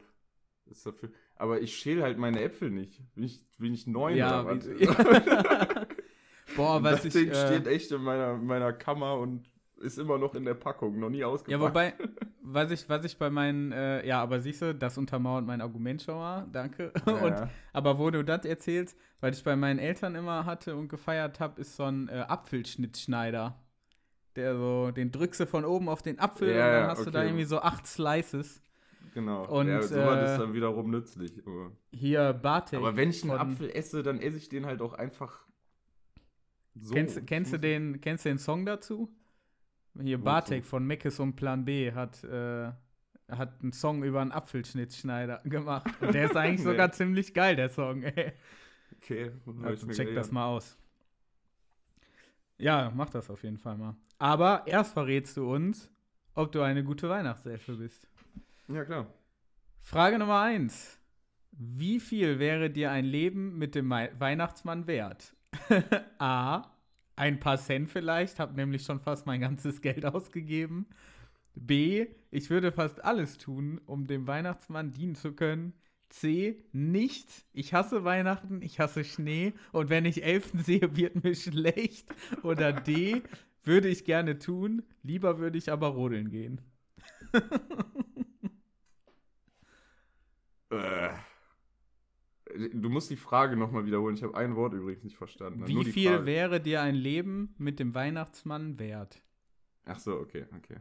ist dafür. Aber ich schäle halt meine Äpfel nicht. Bin ich, bin ich neun Ja, oder was? wie- Boah, was das ich. Ding Äh, steht echt in meiner, meiner Kammer und ist immer noch in der Packung, noch nie Ja, ausgepackt. wobei, was ich, was ich bei meinen, äh, ja, aber siehst du, das untermauert mein Argument schon mal, danke. Ja, Und, aber wo du das erzählst, weil ich bei meinen Eltern immer hatte und gefeiert habe, ist so ein äh, Apfelschnittschneider. Der so, den drückst du von oben auf den Apfel Ja, und dann hast du da okay. irgendwie so acht Slices. Genau. Und, ja, sowas äh, ist dann wiederum nützlich. Aber, Hier Bartek. aber wenn ich einen Apfel esse, dann esse ich den halt auch einfach so. kennst, kennst, du den, kennst du den Song dazu? Hier Wozu? Bartek von Meckes und Plan B hat, äh, hat einen Song über einen Apfelschnittschneider gemacht. Und der ist eigentlich Nee. sogar ziemlich geil, der Song, ey. Okay, Also check das mal aus. Ja, mach das auf jeden Fall mal. Aber erst verrätst du uns, ob du eine gute Weihnachtselfe bist. Ja, klar. Frage Nummer eins. Wie viel wäre dir ein Leben mit dem Weihnachtsmann wert? A. Ein paar Cent vielleicht, hab nämlich schon fast mein ganzes Geld ausgegeben. B. Ich würde fast alles tun, um dem Weihnachtsmann dienen zu können. C. Nichts. Ich hasse Weihnachten, ich hasse Schnee und wenn ich Elfen sehe, wird mir schlecht. Oder D. Würde ich gerne tun, lieber würde ich aber rodeln gehen. Äh. Du musst die Frage nochmal wiederholen. Ich habe ein Wort übrigens nicht verstanden. Wie viel Frage. wäre dir ein Leben mit dem Weihnachtsmann wert? Ach so, okay, okay.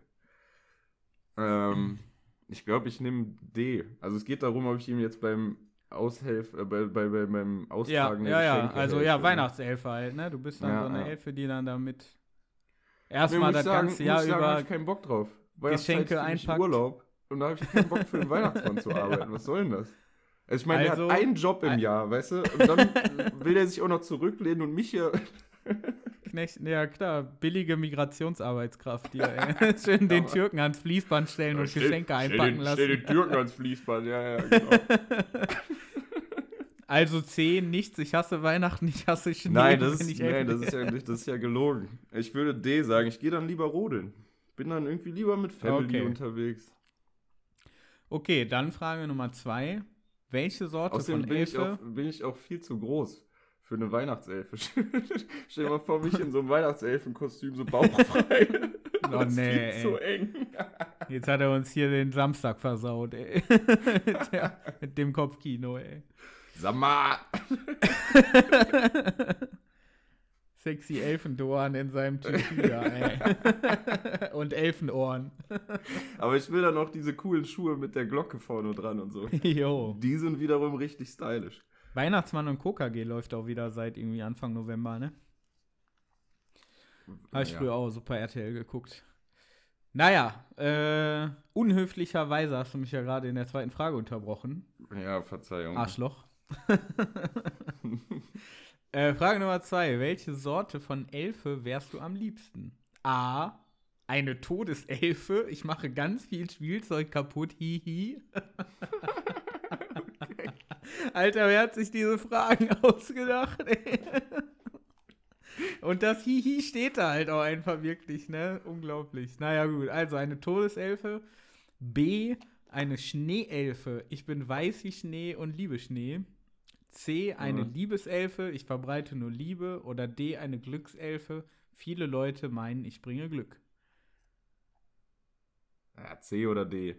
Ähm, ich glaube, ich nehme D. Also es geht darum, ob ich ihm jetzt beim Aushelf, äh, bei, bei, bei, beim Ja, Austragen ja, ja. Geschenke Also helfe, ja? Weihnachtselfe halt, ne? Du bist dann Ja, so eine ja. Elfe, die dann damit Nee, erstmal muss das sagen, ganze Jahr sagen, hab über ich keinen Bock drauf. Geschenke einpackt. Urlaub. Und da habe ich keinen Bock für den Weihnachtsmann zu arbeiten. Was soll denn das? Also ich meine, Also- der hat einen Job im Ein- Jahr, weißt du? Und dann will er sich auch noch zurücklehnen und mich hier. Knecht, ja klar, billige Migrationsarbeitskraft, die ey. schön den Türken ans Fließband stellen und Stell- Geschenke stell einpacken den, lassen. Stell den Türken ans Fließband, ja, ja, genau. Also 10, nichts, ich hasse Weihnachten, ich hasse Schnee. Nein, das ist, ich nein das, ist ja, das ist ja gelogen. Ich würde D sagen, ich gehe dann lieber rodeln. Bin dann irgendwie lieber mit Family Okay. unterwegs. Okay, dann Frage Nummer 2. Welche Sorte Außerdem von bin ich, Elfe auch, bin ich auch viel zu groß für eine Weihnachtselfe. Stell dir mal vor, mich in so einem Weihnachtselfenkostüm so bauchfrei. Oh, nee, viel zu eng. Jetzt hat er uns hier den Samstag versaut, ey. mit dem Kopfkino, ey. Sag mal. Sexy Elfendohren in seinem da, ey. Und Elfenohren. Aber ich will dann auch diese coolen Schuhe mit der Glocke vorne dran und so. Jo. Die sind wiederum richtig stylisch. Weihnachtsmann und KKG läuft auch wieder seit irgendwie Anfang November, ne? Habe ich Ja. früher auch Super RTL geguckt. Naja, äh, unhöflicherweise hast du mich ja gerade in der zweiten Frage unterbrochen. Ja, Verzeihung. Arschloch. äh, Frage Nummer zwei. Welche Sorte von Elfe wärst du am liebsten? A. Eine Todeselfe. Ich mache ganz viel Spielzeug kaputt. Hihi. Alter, wer hat sich diese Fragen ausgedacht? Und das Hihi steht da halt auch einfach wirklich, ne? Unglaublich. Naja, gut. Also eine Todeselfe. B. Eine Schneeelfe. Ich bin weiß wie Schnee und liebe Schnee. C. Eine Ja. Liebeselfe. Ich verbreite nur Liebe. Oder D. Eine Glückselfe. Viele Leute meinen, ich bringe Glück. Ja, C oder D.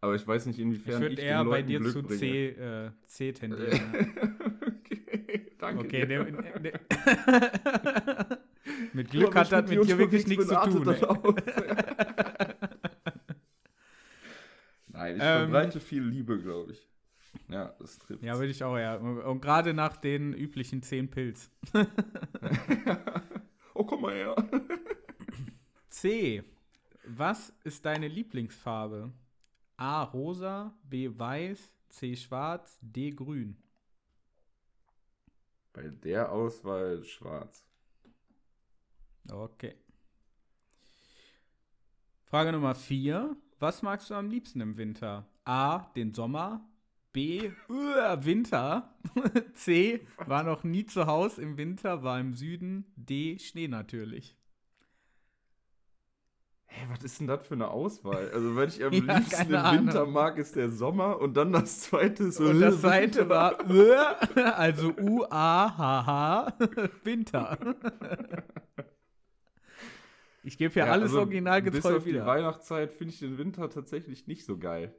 Aber ich weiß nicht, Ich inwiefern ich, würde den eher bei Leuten dir Glück zu bringe. C, äh, C tendieren. okay, danke. Okay, der, der, mit Glück hat das mit dir wirklich nichts zu tun. Nein, ich Ähm, verbreite viel Liebe, glaube ich. Ja, das trifft. Ja, würde ich auch, ja. Und gerade nach den üblichen 10 Pilz. oh, komm mal her. C. Was ist deine Lieblingsfarbe? A. Rosa, B. Weiß, C. Schwarz, D. Grün. Bei der Auswahl schwarz. Okay. Frage Nummer 4. Was magst du am liebsten im Winter? A. Den Sommer. B. Winter. C. War noch nie zu Hause im Winter, war im Süden. D. Schnee natürlich. Hey, was ist denn das für eine Auswahl? Also, wenn ich am Ja, liebsten im Winter mag, ist der Sommer und dann das zweite ist so. Und das zweite war also U-A-H-H, Winter. Ich gebe ja, alles also, originalgetreu Bis auf die wieder. Weihnachtszeit finde ich den Winter tatsächlich nicht so geil.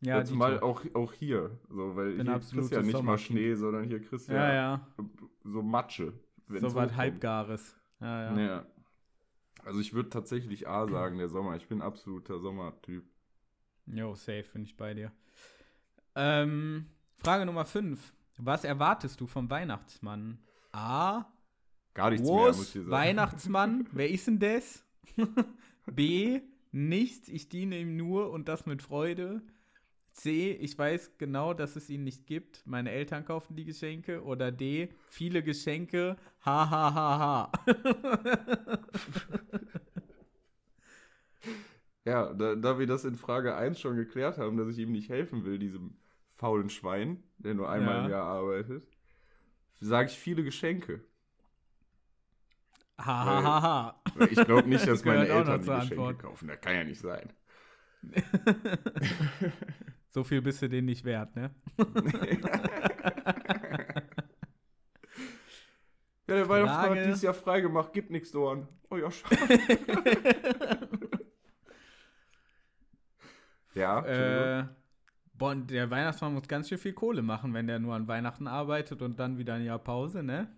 Ja, Jetzt Dito. mal auch, auch hier. So, weil Bin hier kriegst ja nicht mal. Schnee, sondern hier kriegst du ja, ja, ja. so Matsche. So was. Halbgares. Ja, ja. Ja. Also ich würde tatsächlich A sagen, der Sommer. Ich bin absoluter Sommertyp. Jo, safe, bin ich bei dir. Ähm, Frage Nummer 5. Was erwartest du vom Weihnachtsmann? A. Gar nichts mehr, muss ich dir sagen. Weihnachtsmann? Wer ist denn das? B. Nichts, ich diene ihm nur und das mit Freude. C. Ich weiß genau, dass es ihn nicht gibt. Meine Eltern kaufen die Geschenke. Oder D. Viele Geschenke. Ha ha ha ha. Ja, da, da wir das in Frage 1 schon geklärt haben, dass ich ihm nicht helfen will, diesem faulen Schwein, der nur einmal Ja. im Jahr arbeitet, sage ich viele Geschenke. Ha ha ha ha. Weil ich glaube nicht, dass meine Eltern die Geschenke Antwort. kaufen. Das kann ja nicht sein. So viel bist du denen nicht wert, ne? Ja, der Weihnachtsmann hat dieses Jahr freigemacht, gibt nichts Dorn. Oh ja, schade. ja. Äh, boah, und der Weihnachtsmann muss ganz schön viel Kohle machen, wenn der nur an Weihnachten arbeitet und dann wieder ein Jahr Pause, ne?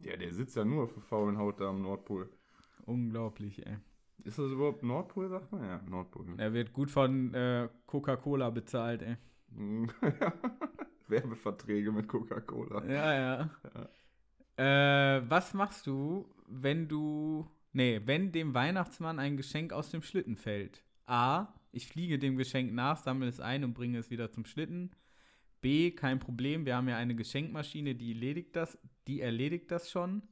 ja, der sitzt ja nur für faulen Haut da am Nordpol. Unglaublich, ey. Ist das überhaupt Nordpol, sagt man? Ja, Nordpol. Er wird gut von äh, Coca-Cola bezahlt, ey. Werbeverträge mit Coca-Cola. Ja, ja. Äh, was machst du, wenn du. Nee, wenn dem Weihnachtsmann ein Geschenk aus dem Schlitten fällt? A. Ich fliege dem Geschenk nach, sammle es ein und bringe es wieder zum Schlitten. B. Kein Problem, wir haben ja eine Geschenkmaschine, die erledigt das, die erledigt das schon.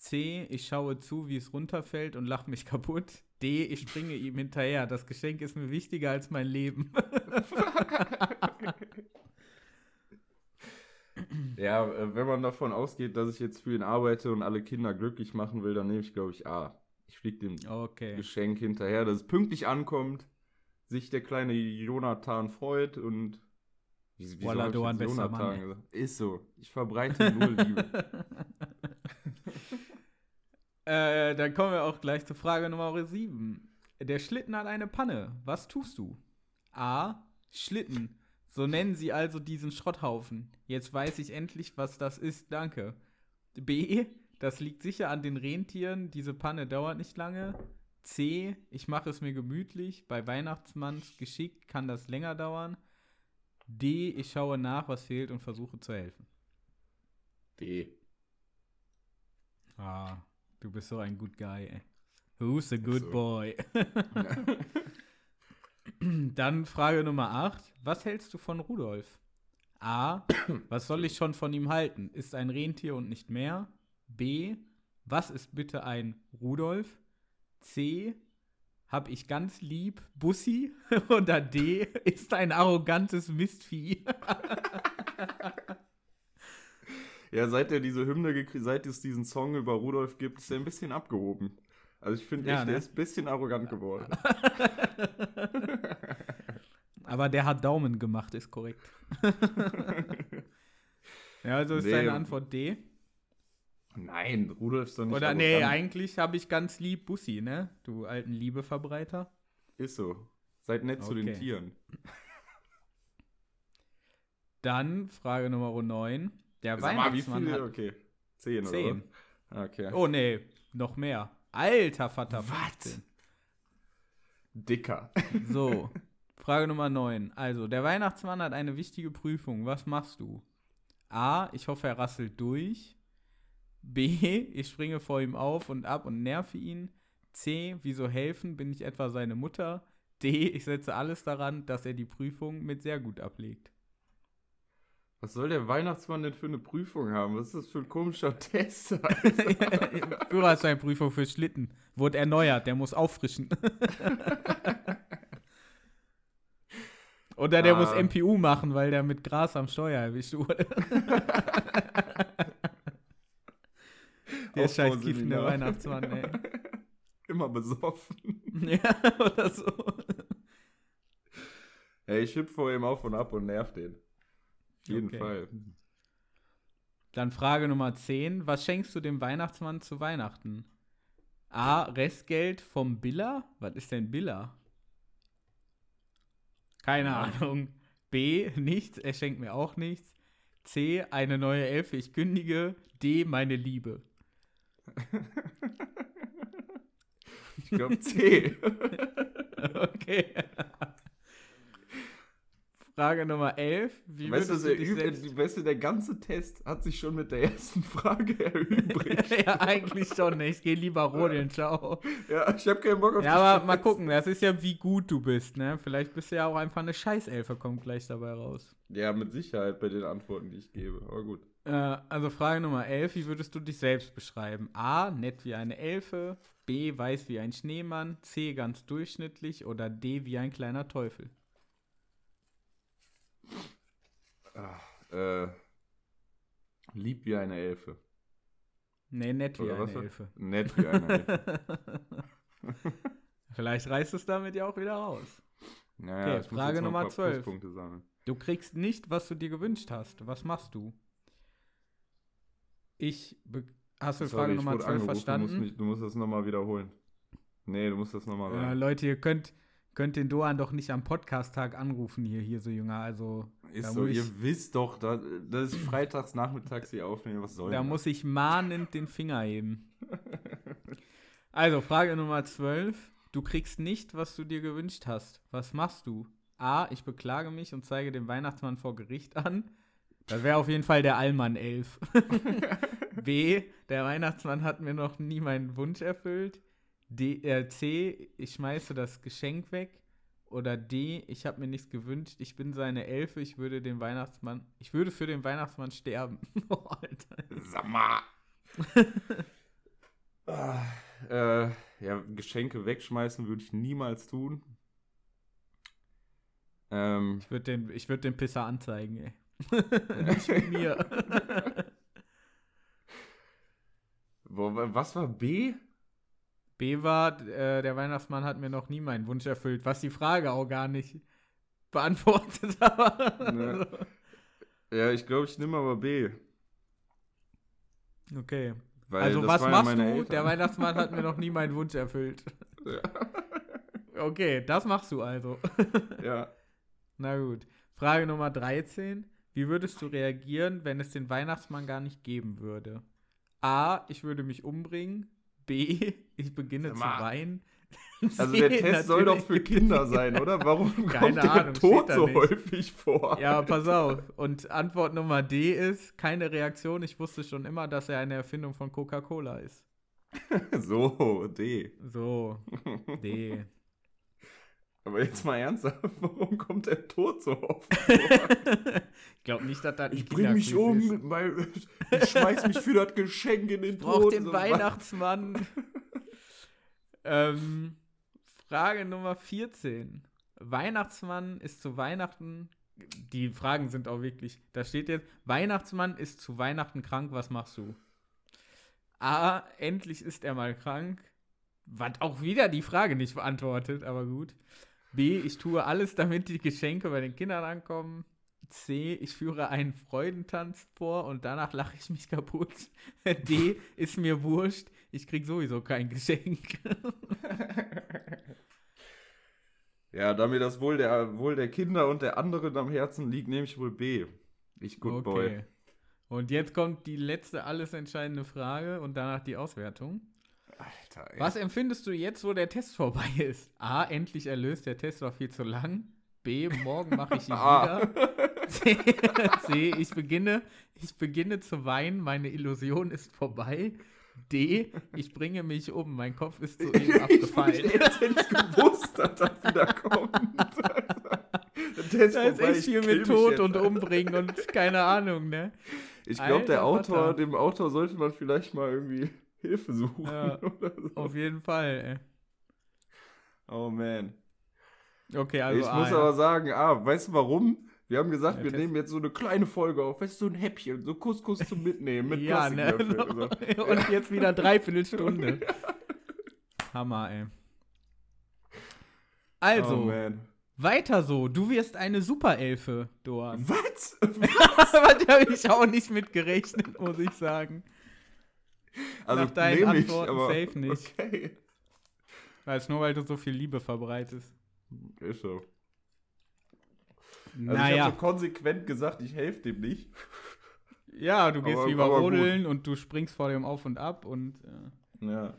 C. Ich schaue zu, wie es runterfällt und lache mich kaputt. D. Ich springe ihm hinterher. Das Geschenk ist mir wichtiger als mein Leben. Ja, äh, wenn man davon ausgeht, dass ich jetzt für ihn arbeite und alle Kinder glücklich machen will, dann nehme ich, glaube ich, A. Ich fliege dem Okay. Geschenk hinterher, dass es pünktlich ankommt, sich der kleine Jonathan freut und. Wie, jetzt bester Jonathan Mann? Ist so. Ich verbreite nur Liebe. Äh, dann kommen wir auch gleich zur Frage Nummer 7. Der Schlitten hat eine Panne. Was tust du? A. Schlitten. So nennen sie also diesen Schrotthaufen. Jetzt weiß ich endlich, was das ist. Danke. B. Das liegt sicher an den Rentieren. Diese Panne dauert nicht lange. C. Ich mache es mir gemütlich. Bei Weihnachtsmanns Geschick kann das länger dauern. D. Ich schaue nach, was fehlt und versuche zu helfen. D. Ah, du bist so ein good guy, ey. Who's a good so. boy? Dann Frage Nummer 8. Was hältst du von Rudolf? A. Was soll ich schon von ihm halten? Ist ein Rentier und nicht mehr. B. Was ist bitte ein Rudolf? C. hab ich ganz lieb Bussi oder D ist ein arrogantes Mistvieh. Ja, seit er diese Hymne gekriegt, seit es diesen Song über Rudolf gibt, ist er ein bisschen abgehoben. Also ich finde Ja, echt, ne? der ist ein bisschen arrogant geworden. Aber der hat Daumen gemacht, ist korrekt. ja, also ist Nee. deine Antwort D. Nein, Rudolf ist doch nicht Oder nee, arrogant. eigentlich habe ich ganz lieb Bussi, ne? Du alten Liebeverbreiter. Ist so. Seid nett zu den Okay. Tieren. Dann Frage Nummer 9. Der Sag mal, wie viele? hat Okay. Zehn, Zehn. oder? was? Okay. Oh nee, noch mehr. Alter Vater. Was? 15. Dicker. So, Frage Nummer 9. Also, der Weihnachtsmann hat eine wichtige Prüfung. Was machst du? A. Ich hoffe, er rasselt durch. B. Ich springe vor ihm auf und ab und nerve ihn. C. Wieso helfen? Bin ich etwa seine Mutter? D. Ich setze alles daran, dass er die Prüfung mit sehr gut ablegt. Was soll der Weihnachtsmann denn für eine Prüfung haben? Was ist das für ein komischer Test? Führerscheinprüfung für Schlitten. Wurde erneuert, der muss auffrischen. Oder der muss Ah. MPU machen, weil der mit Gras am Steuer erwischt wurde. der scheiß kiffende Aufbauseminar. Weihnachtsmann, ey. Immer besoffen. ja, oder so. Ey, ich hüpfe vor ihm auf und ab und nerv den. Auf jeden Okay. Fall. Dann Frage Nummer 10. Was schenkst du dem Weihnachtsmann zu Weihnachten? A. Restgeld vom Biller? Was ist denn Biller? Keine Ahnung. B. Nichts. Er schenkt mir auch nichts. C. Eine neue Elfe. Ich kündige. D. Meine Liebe. Ich glaube C. Okay. Frage Nummer 11. Wie weißt, du, du selbst... weißt du, der ganze Test hat sich schon mit der ersten Frage erübrigt. ja, eigentlich schon. ne? Ich gehe lieber rodeln. Ciao. ja, ich habe keinen Bock auf Ja, aber mal Scheiße. gucken, das ist ja, wie gut du bist, ne? Vielleicht bist du ja auch einfach eine Scheißelfe, kommt gleich dabei raus. Ja, mit Sicherheit bei den Antworten, die ich gebe. Aber gut. Äh, also Frage Nummer 11, wie würdest du dich selbst beschreiben? A, nett wie eine Elfe, B, weiß wie ein Schneemann, C, ganz durchschnittlich oder D, wie ein kleiner Teufel. Äh, lieb wie eine Elfe. Nee, nett wie Oder eine was? Elfe. Nett wie eine Elfe. Vielleicht reißt es damit ja auch wieder raus. Naja, Okay, Frage Nummer paar 12. Pluspunkte sammeln. Du kriegst nicht, was du dir gewünscht hast. Was machst du? Ich. Hast du Sorry, Frage Nummer wurde 12 angerufen, Du musst, verstanden? mich, du musst das nochmal wiederholen. Nee, du musst das nochmal Äh. Leute, ihr könnt, könnt den Doan doch nicht am Podcast-Tag anrufen, hier, hier so Jünger. Also, Ist da so, muss ihr ich- wisst doch, da, das ist freitags nachmittags hier aufnehmen. Was soll da das? muss ich mahnend den Finger heben. Also, Frage Nummer 12. Du kriegst nicht, was du dir gewünscht hast. Was machst du? A. Ich beklage mich und zeige den Weihnachtsmann vor Gericht an. Das wäre auf jeden Fall der Allmann 11. B. Der Weihnachtsmann hat mir noch nie meinen Wunsch erfüllt. D, äh, C. Ich schmeiße das Geschenk weg. Oder D. Ich habe mir nichts gewünscht. Ich bin seine Elfe. Ich würde den Weihnachtsmann. Ich würde für den Weihnachtsmann sterben. oh, Alter. Sag mal. Ah, äh, ja, Geschenke wegschmeißen würde ich niemals tun. Ähm, Ich würde den, ich würd den Pisser anzeigen, ey. Nicht mit mir. wo, was war B? B war, äh, der Weihnachtsmann hat mir noch nie meinen Wunsch erfüllt, was die Frage auch gar nicht beantwortet hat. Ne. Ja, ich glaube, ich nehme aber B. Okay. Weil also was machst du? Eltern. Der Weihnachtsmann hat mir noch nie meinen Wunsch erfüllt. Ja. Okay, das machst du also. ja. Na gut. Frage Nummer 13. Wie würdest du reagieren, wenn es den Weihnachtsmann gar nicht geben würde? A. Ich würde mich umbringen. B. Ich beginne zu weinen. Also der Test soll doch für Kinder sein, oder? Warum Keine kommt der Ahnung, Tod so nicht. häufig vor? Ja, pass auf. Und Antwort Nummer D ist keine Reaktion. Ich wusste schon immer, dass er eine Erfindung von Coca-Cola ist. So, D. So, D. Aber jetzt mal ernsthaft, warum kommt der Tod so oft? ich glaube nicht, dass das Ich bring mich um, weil ich schmeiß mich für das Geschenk in den Braucht Tod. den So, Weihnachtsmann. Ähm, Frage Nummer 14. Weihnachtsmann ist zu Weihnachten. Die Fragen sind auch wirklich. Da steht jetzt: Weihnachtsmann ist zu Weihnachten krank, was machst du? A. Endlich ist er mal krank. Was auch wieder die Frage nicht beantwortet, aber gut. B. Ich tue alles, damit die Geschenke bei den Kindern ankommen. C. Ich führe einen Freudentanz vor und danach lache ich mich kaputt. D. Ist mir wurscht. Ich krieg sowieso kein Geschenk. Ja, da mir das wohl der, wohl der Kinder und der anderen am Herzen liegt, nehme ich wohl B. Ich Good Boy. Und jetzt kommt die letzte alles entscheidende Frage und danach die Auswertung. Alter, ey. Was empfindest du jetzt, wo der Test vorbei ist? A. Endlich erlöst, der Test war viel zu lang. B. Morgen mache ich ihn A. wieder. C, C. Ich beginne, ich beginne zu weinen, meine Illusion ist vorbei. D. Ich bringe mich um, mein Kopf ist soeben ich abgefallen. hätte nicht gewusst, dass das wieder kommt. Test Da ist echt ich viel kill mit Tod und Umbringen und keine Ahnung, ne? Ich glaube, der Autor, Vater. dem Autor sollte man vielleicht mal irgendwie Hilfe suchen. Ja, oder so. Auf jeden Fall, Oh man. ey. Okay, also ich A, muss ja. aber sagen, ah, weißt du warum? Wir haben gesagt, Der wir nehmen jetzt so eine kleine Folge auf, weißt du, so ein Häppchen, so Couscous zum Mitnehmen mit ja, ne? So. Und jetzt wieder dreiviertel Stunde. Hammer, ey. Also, oh man. weiter so. Du wirst eine Superelfe, Doan. Was? Was habe ich auch nicht mit gerechnet, muss ich sagen. Also Nach deinen ich, Antworten aber safe nicht. Okay. Weil es nur, weil du so viel Liebe verbreitest. Ist so. Also ich naja, habe so konsequent gesagt, ich helfe dem nicht. ja, du gehst aber- lieber aber gut. rodeln und du springst vor dem auf und ab und. Äh. Ja.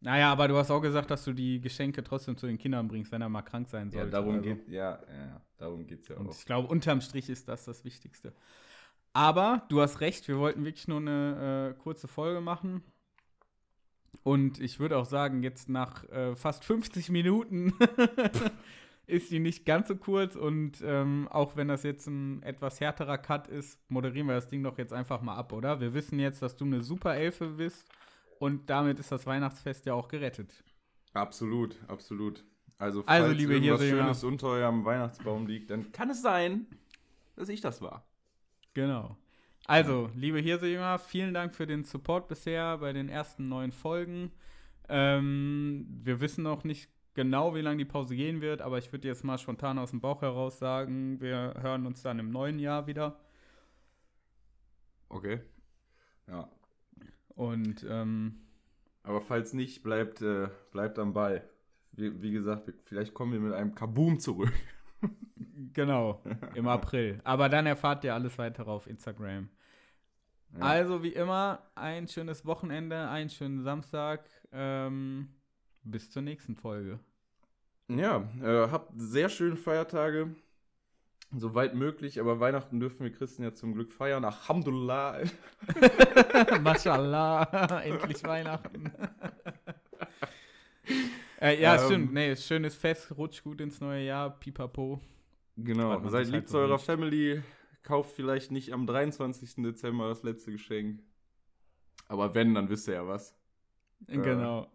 Naja, aber du hast auch gesagt, dass du die Geschenke trotzdem zu den Kindern bringst, wenn er mal krank sein Ja, sollte. darum also. geht ja, ja, darum geht's ja Und auch. ich glaube, unterm Strich ist das das Wichtigste. Aber du hast recht, wir wollten wirklich nur eine äh, kurze Folge machen. Und ich würde auch sagen, jetzt nach äh, fast 50 Minuten ist die nicht ganz so kurz. Und ähm, auch wenn das jetzt ein etwas härterer Cut ist, moderieren wir das Ding doch jetzt einfach mal ab, oder? Wir wissen jetzt, dass du eine super Elfe bist. Und damit ist das Weihnachtsfest ja auch gerettet. Absolut, absolut. Also, Also, falls liebe irgendwas Hirse, Schönes unter eurem Weihnachtsbaum liegt, dann kann es sein, dass ich das war. Genau. Also, liebe Hirsejünger, vielen Dank für den Support bisher bei den ersten neun Folgen. Ähm, wir wissen noch nicht genau, wie lange die Pause gehen wird, aber ich würde jetzt mal spontan aus dem Bauch heraus sagen, wir hören uns dann im neuen Jahr wieder. Okay. Ja. Und ähm, Aber falls nicht, bleibt, äh, bleibt am Ball. Wie, wie gesagt, vielleicht kommen wir mit einem Kaboom zurück. genau, im April. Aber dann erfahrt ihr alles weitere auf Instagram. Ja. Also, wie immer, ein schönes Wochenende, einen schönen Samstag. Ähm, bis zur nächsten Folge. Ja, äh, habt sehr schöne Feiertage. Soweit möglich, aber Weihnachten dürfen wir Christen ja zum Glück feiern. Alhamdulillah. Mashallah, endlich Weihnachten. äh, ja, Ähm. stimmt. Nee, schönes Fest, rutscht gut ins neue Jahr, pipapo. Genau, seid lieb halt zu eurer. Family. Kauft vielleicht nicht am 23. Dezember das letzte Geschenk. Aber wenn, dann wisst ihr ja was. Genau.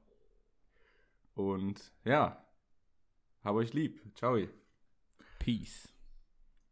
Und ja, hab euch lieb. Ciao. Peace.